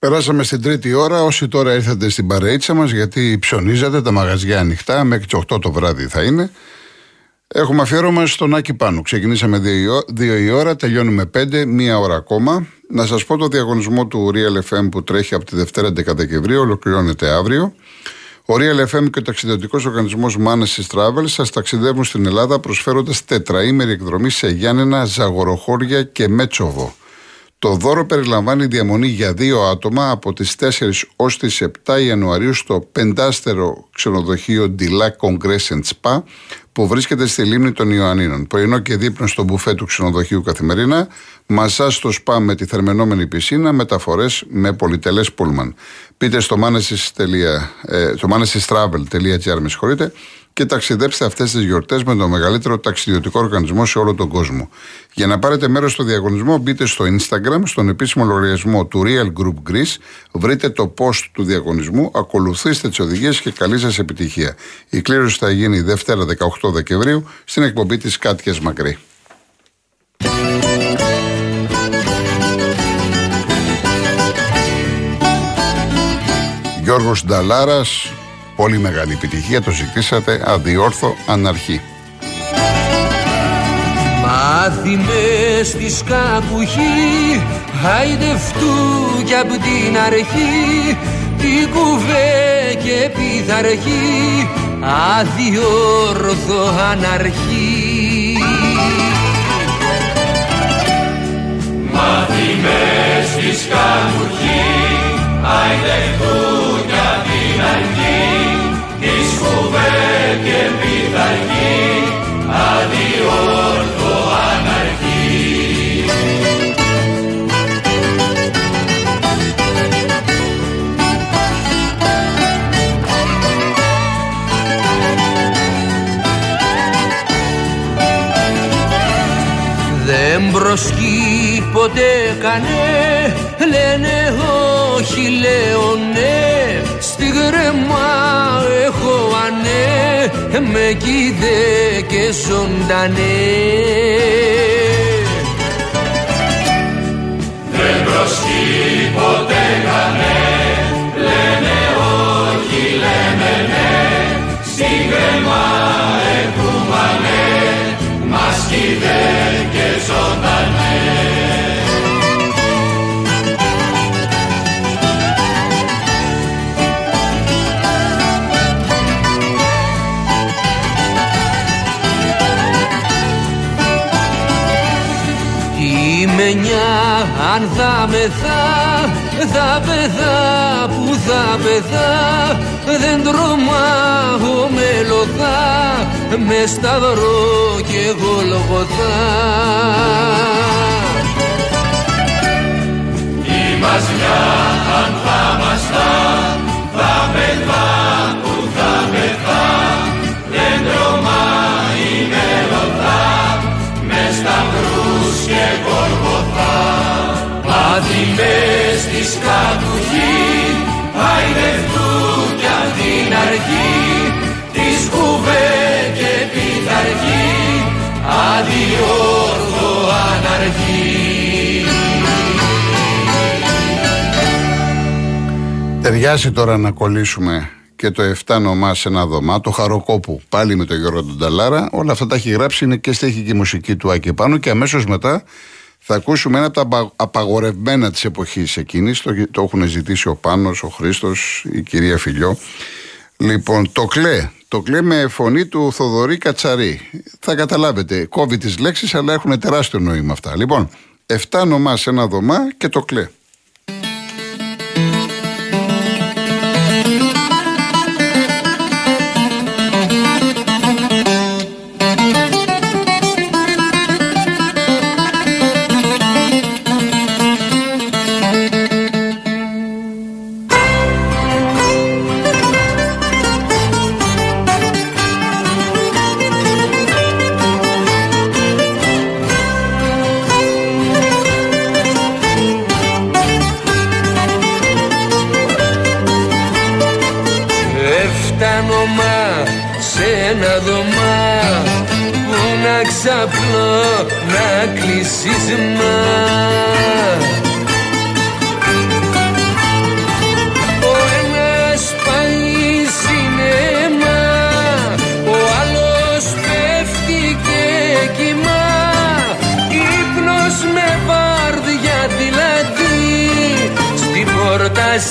Περάσαμε στην τρίτη ώρα. Όσοι τώρα ήρθατε στην παρείτσα μας, γιατί ψωνίζατε, τα μαγαζιά ανοιχτά, μέχρι τι 8 το βράδυ θα είναι. Έχουμε αφιέρωμα στον Άκη Πάνου. Ξεκινήσαμε 2 η ώρα, τελειώνουμε 5, μία ώρα ακόμα. Να σας πω το διαγωνισμό του Real FM που τρέχει από τη Δευτέρα 11 Δεκεμβρίου, ολοκληρώνεται αύριο. Ο Real FM και ο ταξιδιωτικός οργανισμός Manesis Travel σας ταξιδεύουν στην Ελλάδα προσφέροντας τετραήμερη εκδρομή σε Γιάννενα, Ζαγοροχώρια και Μέτσοβο. Το δώρο περιλαμβάνει διαμονή για δύο άτομα από τις 4 ως τις 7 Ιανουαρίου στο πεντάστερο ξενοδοχείο Dila Congress Spa που βρίσκεται στη λίμνη των Ιωαννίνων. Πρωινό και δείπνο στο μπουφέ του ξενοδοχείου καθημερινά, μασά στο σπα με τη θερμενόμενη πισίνα, μεταφορές με πολυτελές πούλμαν. Πείτε στο manesistravel.gr, με συγχωρείτε, και ταξιδέψτε αυτές τις γιορτές με το μεγαλύτερο ταξιδιωτικό οργανισμό σε όλο τον κόσμο. Για να πάρετε μέρος στο διαγωνισμό, μπείτε στο Instagram, στον επίσημο λογαριασμό του Real Group Greece, βρείτε το post του διαγωνισμού, ακολουθήστε τις οδηγίες και καλή σας επιτυχία. Η κλήρωση θα γίνει Δευτέρα 18 Δεκεμβρίου στην εκπομπή της Κάτιας Μακρύ. Γιώργος Νταλάρας, Πολύ μεγάλη επιτυχία, το ζητήσατε, αδιόρθω, αναρχή. Μάθημε στη σκαπουχή, χαϊδευτού κι απ' την αρχή, την κουβέ και πειθαρχή, αδιόρθω, αναρχή. Μάθημε στη σκαπουχή, χαϊδευτού κι απ' την αρχή, και πειθαρχή αδιόρθω αναρχή. Δεν προσκεί ποτέ κανέ, λένε όχι με κοίδε και ζωντανέ. Δεν προσκεί ποτέ κανέ λένε όχι λέμε ναι. Στην κρεμά έχουμε ανέ μας κοίδε αν θα μεθά, θα πεθά που θα πεθά δεν τρομάω με λοθά με σταυρό και γολγοθά Η μαζιά αν θα μαστά θα πεθά Μαθημές της κατουχή Αϊδευτού κι απ' την αρχή Της κουβέ και πειθαρχή Αδιόρθω αναρχή Ταιριάζει τώρα να κολλήσουμε και το 7 νομά σε ένα δωμά, το Χαροκόπου, πάλι με τον Γιώργο Νταλάρα. Όλα αυτά τα έχει γράψει, είναι και στέχη και η μουσική του Άκη πάνω και αμέσως μετά θα ακούσουμε ένα από τα απαγορευμένα της εποχής εκείνης, το, το έχουν ζητήσει ο Πάνος, ο Χρήστος, η κυρία Φιλιό. Λοιπόν, το κλέ, το κλέ με φωνή του Θοδωρή Κατσαρή. Θα καταλάβετε, κόβει τις λέξεις, αλλά έχουν τεράστιο νόημα αυτά. Λοιπόν, 7 νομά σε ένα δωμά και το κλέ.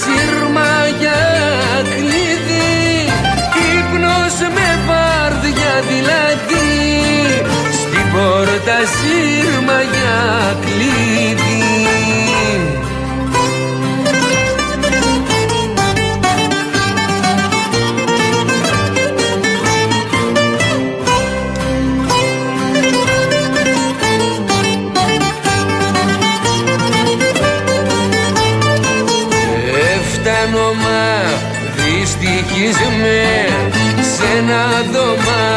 Σύρμα για κλειδί Ύπνος με βάρδια δηλαδή. Στην πόρτα σύρμα για κλειδί φυλακισμέ σε ένα δωμά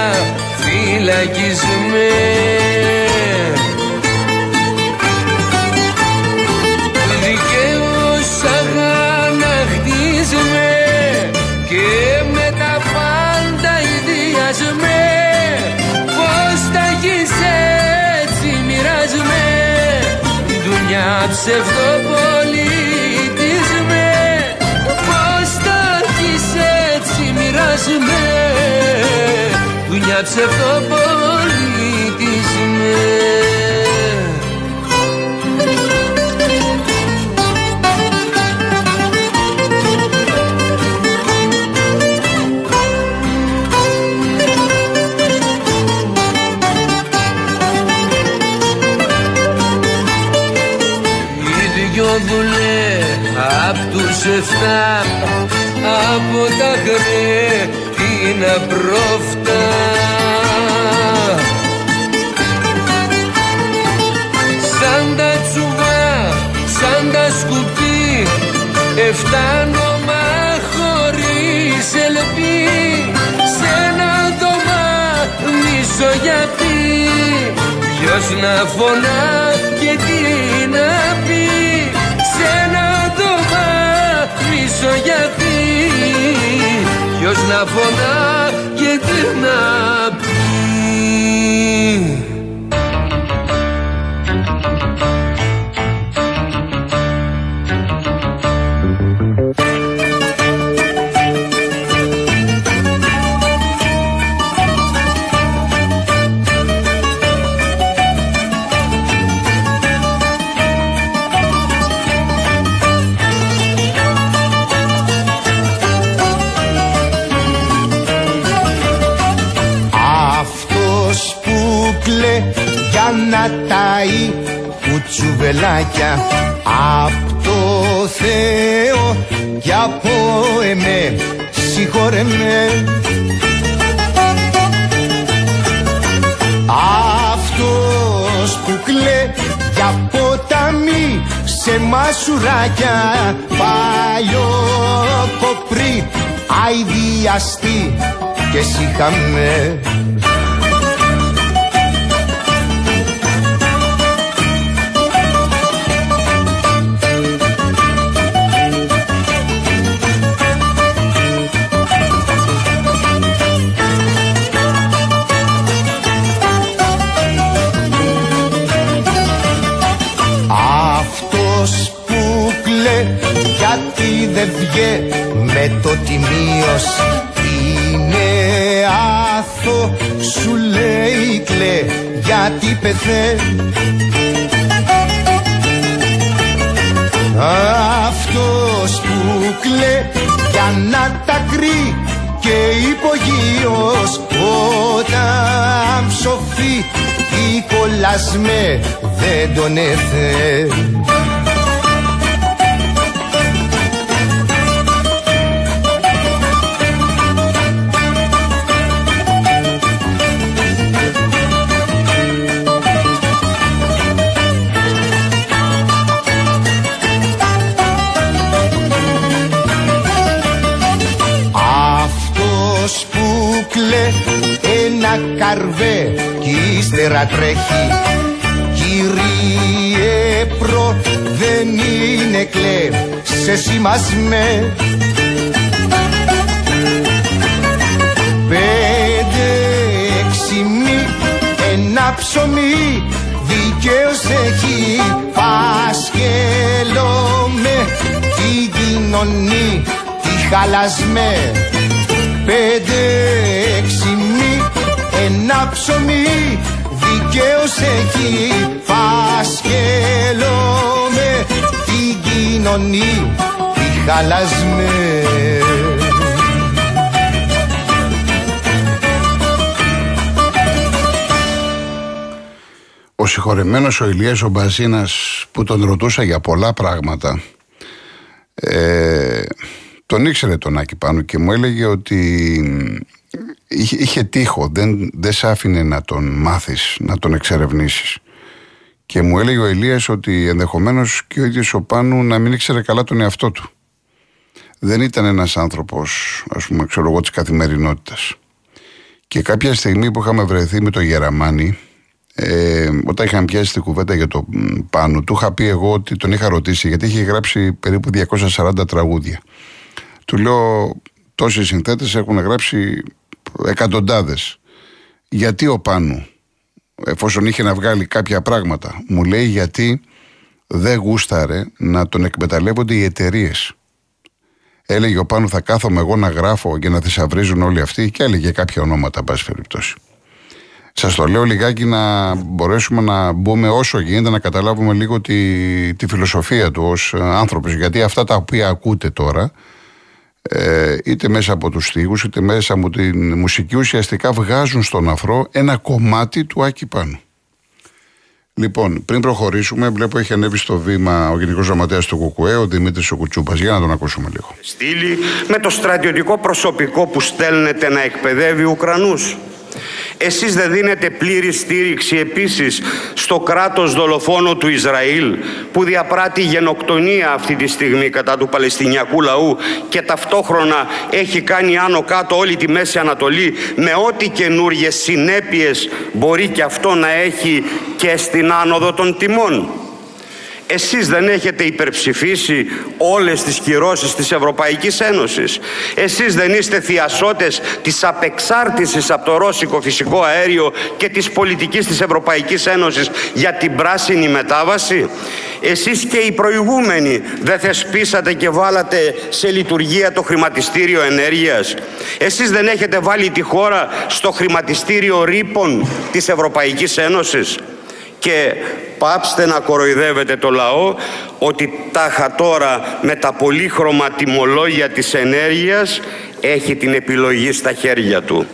φυλακισμέ Δικαίως αγαναχτίζουμε και με τα πάντα ιδιασμέ πως τα έχεις έτσι μοιρασμέ δουλειά ψευδοπολιτισμέ δουλειά ψευτοπολιτισμέ δουλε απ' τους εφτά από τα χρέ την απρόφτα Σαν τα τσουβά, σαν τα σκουπί Εφτάνομα χωρίς ελπί. Σ' ένα μισό γιατί Ποιος να φωνά και τι να πει Ποιος να φωνά και τι να πει μασουράκια παλιό κοπρί αηδιαστή. Και συχαμέ με το τιμίος είναι άθο σου λέει κλε γιατί πεθαίνει Αυτός που κλε για να τα κρύ και υπογείως όταν ψοφεί η κολλασμέ δεν τον έθε καρβέ κι ύστερα τρέχει. Κύριε προ δεν είναι κλέ σε σημασμέ. Πέντε έξι μη ένα ψωμί δικαίως έχει. Πασχελό με την κοινωνή τη χαλασμέ. Πέντε έξι ένα ψωμί δικαίως έχει φάσκελο με την κοινωνία τη χαλασμέ. Ο συγχωρεμένος ο Ηλίας ο Μπαζίνας που τον ρωτούσα για πολλά πράγματα ε, τον ήξερε τον Άκη πάνω και μου έλεγε ότι είχε, είχε τείχο, δεν, δεν σ' άφηνε να τον μάθεις, να τον εξερευνήσεις. Και μου έλεγε ο Ηλίας ότι ενδεχομένως και ο ίδιος ο Πάνου να μην ήξερε καλά τον εαυτό του. Δεν ήταν ένας άνθρωπος, ας πούμε, ξέρω εγώ, της καθημερινότητας. Και κάποια στιγμή που είχαμε βρεθεί με τον Γεραμάνη, ε, όταν είχαμε πιάσει την κουβέντα για το πάνω, του είχα πει εγώ ότι τον είχα ρωτήσει γιατί είχε γράψει περίπου 240 τραγούδια. Του λέω τόσοι συνθέτες έχουν γράψει εκατοντάδες. Γιατί ο Πάνου, εφόσον είχε να βγάλει κάποια πράγματα, μου λέει γιατί δεν γούσταρε να τον εκμεταλλεύονται οι εταιρείες. Έλεγε ο Πάνου θα κάθομαι εγώ να γράφω και να θησαυρίζουν όλοι αυτοί και έλεγε κάποια ονόματα, πάση περιπτώσει. Σας το λέω λιγάκι να μπορέσουμε να μπούμε όσο γίνεται να καταλάβουμε λίγο τη, τη φιλοσοφία του ως άνθρωπος. Γιατί αυτά τα οποία ακούτε τώρα, ε, είτε μέσα από τους στίχους είτε μέσα από τη μουσική ουσιαστικά βγάζουν στον αφρό ένα κομμάτι του Άκη Πάνου. Λοιπόν, πριν προχωρήσουμε, βλέπω έχει ανέβει στο βήμα ο Γενικός Γραμματέας του Κουκουέ, ο Δημήτρης Οκουτσούπα. Για να τον ακούσουμε λίγο. Στήλη με το στρατιωτικό προσωπικό που στέλνετε να εκπαιδεύει Ουκρανούς. Εσείς δεν δίνετε πλήρη στήριξη επίσης στο κράτος δολοφόνο του Ισραήλ που διαπράττει γενοκτονία αυτή τη στιγμή κατά του Παλαιστινιακού λαού και ταυτόχρονα έχει κάνει άνω κάτω όλη τη Μέση Ανατολή με ό,τι καινούριε συνέπειες μπορεί και αυτό να έχει και στην άνοδο των τιμών. Εσείς δεν έχετε υπερψηφίσει όλες τις κυρώσεις της Ευρωπαϊκής Ένωσης. Εσείς δεν είστε θειασότες της απεξάρτησης από το ρώσικο φυσικό αέριο και της πολιτικής της Ευρωπαϊκής Ένωσης για την πράσινη μετάβαση. Εσείς και οι προηγούμενοι δεν θεσπίσατε και βάλατε σε λειτουργία το χρηματιστήριο ενέργειας. Εσείς δεν έχετε βάλει τη χώρα στο χρηματιστήριο ρήπων της Ευρωπαϊκής Ένωσης. Και πάψτε να κοροϊδεύετε το λαό ότι τάχα τώρα με τα πολύχρωμα τιμολόγια της ενέργειας έχει την επιλογή στα χέρια του.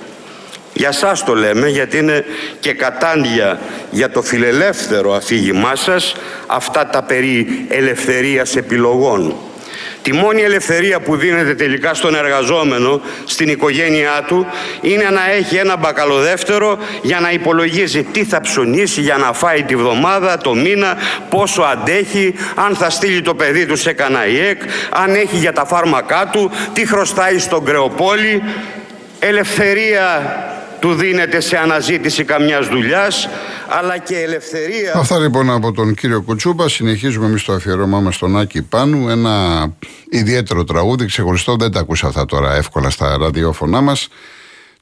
Για σας το λέμε γιατί είναι και κατάντια για το φιλελεύθερο αφήγημά σας αυτά τα περί ελευθερίας επιλογών. Τη μόνη ελευθερία που δίνεται τελικά στον εργαζόμενο, στην οικογένειά του, είναι να έχει ένα μπακαλοδεύτερο για να υπολογίζει τι θα ψωνίσει για να φάει τη βδομάδα, το μήνα, πόσο αντέχει, αν θα στείλει το παιδί του σε κανένα ΙΕΚ, αν έχει για τα φάρμακά του, τι χρωστάει στον Κρεοπόλη. Ελευθερία του δίνεται σε αναζήτηση καμιάς δουλειάς, αλλά και ελευθερία. Αυτά λοιπόν από τον κύριο Κουτσούπα. Συνεχίζουμε εμείς το αφιερώμά μας στον Άκη Πάνου. Ένα ιδιαίτερο τραγούδι, ξεχωριστό, δεν τα ακούσα αυτά τώρα εύκολα στα ραδιόφωνά μας.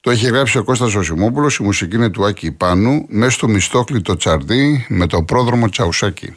Το έχει γράψει ο Κώστας Οσημόπουλος, η μουσική είναι του Άκη Πάνου, μέσα στο μισθόκλητο τσαρδί με το πρόδρομο Τσαουσάκη.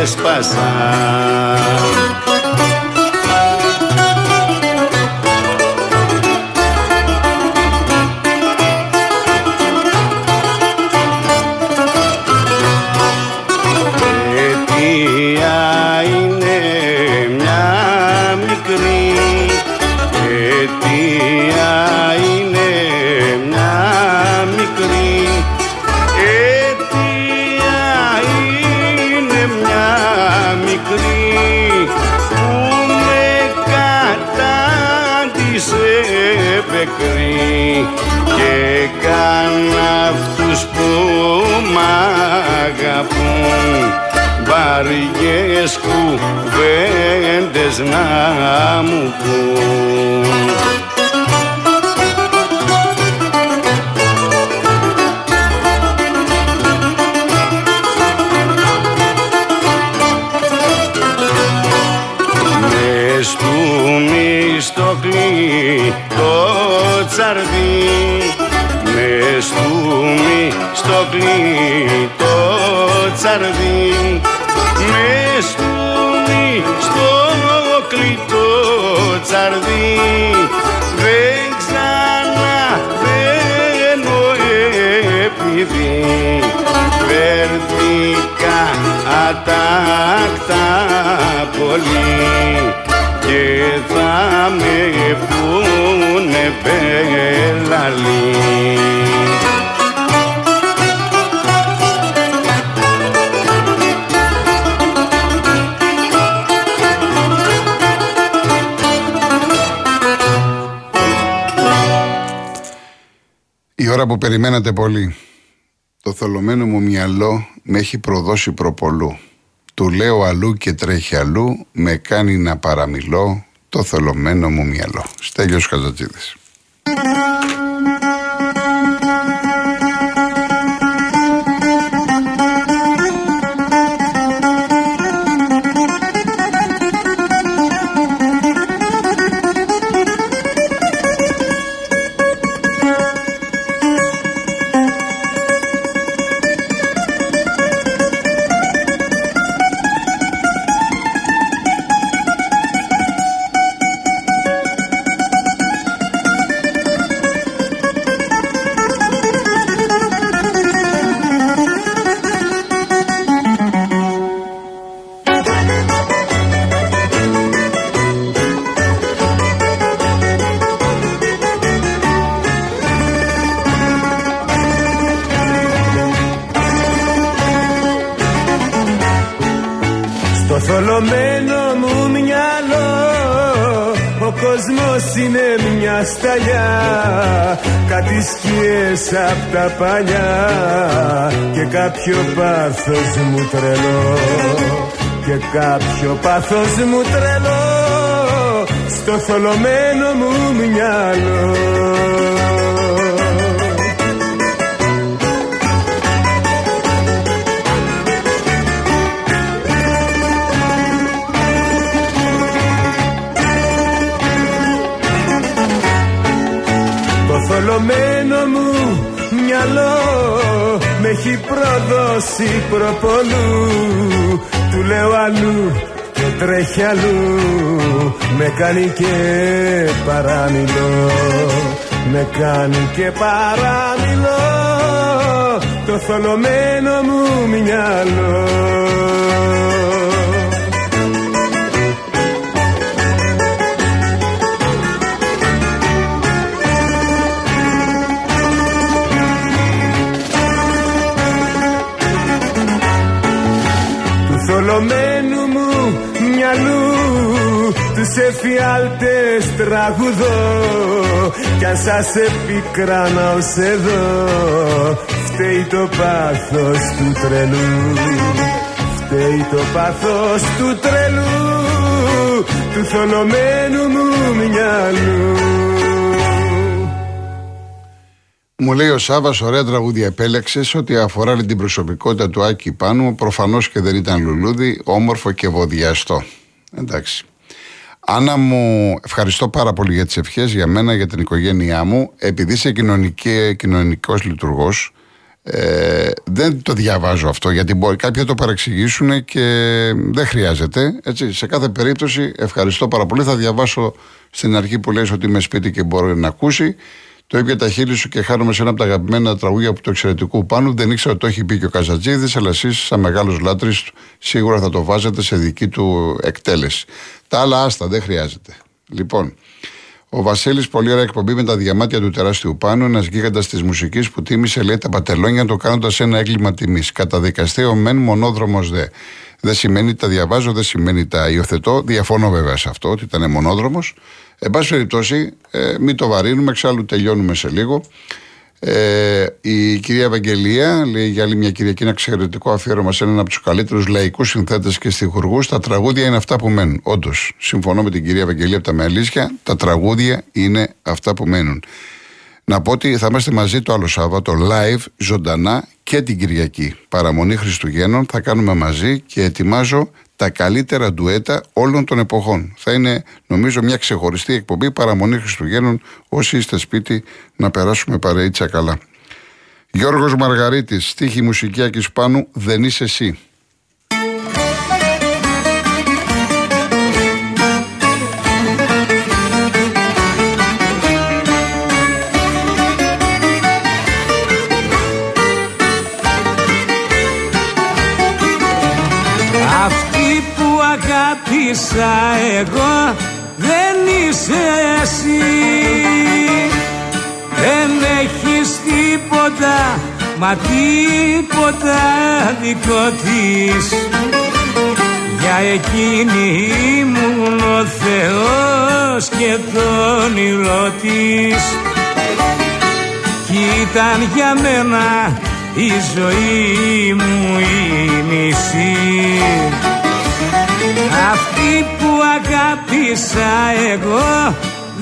fez passar. Βαριές κουβέντες να μου πούν. Στο κλειτό τσαρδί. Μες στούμι στο κλειτό τσαρδί ατάκτα πολύ και θα με πούνε πελαλή. Η ώρα που περιμένατε πολύ. Το θολωμένο μου μυαλό με έχει προδώσει προπολού. Του λέω αλλού και τρέχει αλλού, με κάνει να παραμιλώ το θελωμένο μου μυαλό. Στέλιος Χαζατζίδης. Θολωμένο μου μυαλό ο κόσμος είναι μια σταλιά. Κάτι σκιές απ' τα παλιά Και κάποιο πάθος μου τρελό. Και κάποιο πάθος μου τρελό Στο θολωμένο μου μυαλό θολωμένο μου μυαλό με έχει προδώσει προπολού του λέω αλλού και τρέχει αλλού. Με κάνει και παραμιλώ. Με κάνει και παραμιλώ. Το θολωμένο μου μυαλό εφιάλτες τραγουδώ κι αν σας επικράνα ως εδώ φταίει το πάθος του τρελού φταίει το πάθος του τρελού του θολωμένου μου μυαλού μου λέει ο Σάβα, ωραία τραγούδια επέλεξες. Ό,τι αφορά την προσωπικότητα του Άκη Πάνου, προφανώς και δεν ήταν λουλούδι, όμορφο και βοδιαστό. Εντάξει. Άννα μου, ευχαριστώ πάρα πολύ για τις ευχές για μένα, για την οικογένειά μου. Επειδή είσαι κοινωνικός λειτουργός, ε, δεν το διαβάζω αυτό γιατί μπορεί κάποιοι το παρεξηγήσουν και δεν χρειάζεται. Έτσι, σε κάθε περίπτωση, ευχαριστώ πάρα πολύ. Θα διαβάσω στην αρχή που λες ότι είμαι σπίτι και μπορεί να ακούσει. Το είπε τα χείλη σου και χάρομαι σε ένα από τα αγαπημένα τραγούδια από το εξαιρετικού πάνω. Δεν ήξερα ότι το έχει πει και ο Καζατζίδης, αλλά εσείς, σαν μεγάλος λάτρης, σίγουρα θα το βάζετε σε δική του εκτέλεση. Τα άλλα άστα, δεν χρειάζεται. Λοιπόν, ο Βασίλης, πολύ ωραία εκπομπή με τα διαμάτια του τεράστιου πάνω, ένας γίγαντας της μουσικής που τίμησε, λέει, τα πατελόνια το κάνοντας ένα έγκλημα τιμής. Καταδικαστέο μεν, μονόδρομος δε. Δεν σημαίνει τα διαβάζω, δεν σημαίνει τα υιοθετώ. Διαφωνώ βέβαια σε αυτό ότι ήταν μονόδρομος. Εν πάση περιπτώσει, ε, μην το βαρύνουμε, εξάλλου τελειώνουμε σε λίγο. Ε, η κυρία Ευαγγελία λέει για άλλη μια Κυριακή ένα εξαιρετικό αφιέρωμα σε έναν από τους καλύτερους λαϊκούς συνθέτες και στιχουργούς. Τα τραγούδια είναι αυτά που μένουν. Όντως, συμφωνώ με την κυρία Ευαγγελία από τα Μελίσια, τα τραγούδια είναι αυτά που μένουν. Να πω ότι θα είμαστε μαζί το άλλο Σάββατο live, ζωντανά και την Κυριακή. Παραμονή Χριστουγέννων θα κάνουμε μαζί και ετοιμάζω τα καλύτερα ντουέτα όλων των εποχών. Θα είναι νομίζω μια ξεχωριστή εκπομπή παραμονή Χριστουγέννων όσοι είστε σπίτι να περάσουμε παρείτσα καλά. Γιώργος Μαργαρίτης, στίχη μουσική Ακισπάνου, δεν είσαι εσύ. Αγάπησα εγώ δεν είσαι εσύ. Δεν έχεις τίποτα μα τίποτα δικό της. Για εκείνη ήμουν ο Θεός και το όνειρό της. Κι ήταν για μένα η ζωή μου η μισή αυτή που αγάπησα εγώ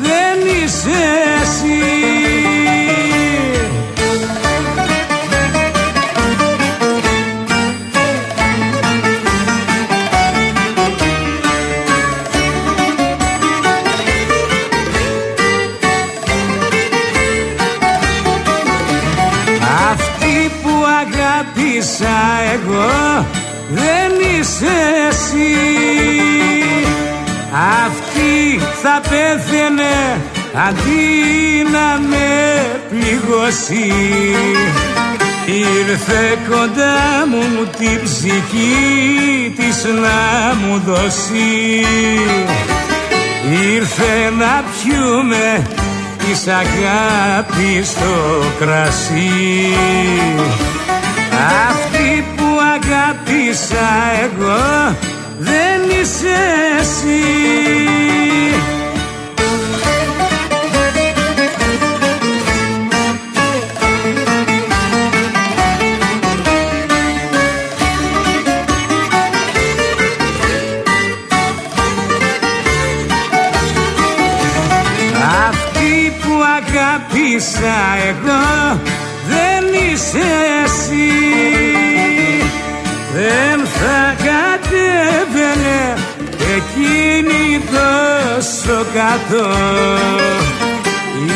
δεν είσαι εσύ. Αυτή που αγάπησα εγώ δεν είσαι εσύ. Αυτή θα πέθαινε αντί να με πληγώσει. Ήρθε κοντά μου την ψυχή της να μου δώσει. Ήρθε να πιούμε της αγάπης το κρασί. Αυτή που αγάπησα εγώ δεν είσαι εσύ. Αυτή που αγάπησα εγώ δεν είσαι εσύ δεν θα κατέβαινε εκείνη τόσο κάτω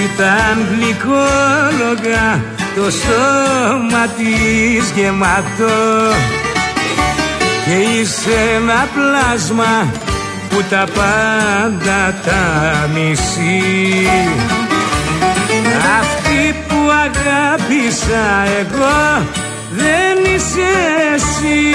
ήταν γλυκόλογα το σώμα της γεμάτο. Και είσαι ένα πλάσμα που τα πάντα τα μισεί. Αυτή που αγάπησα εγώ δεν είσαι εσύ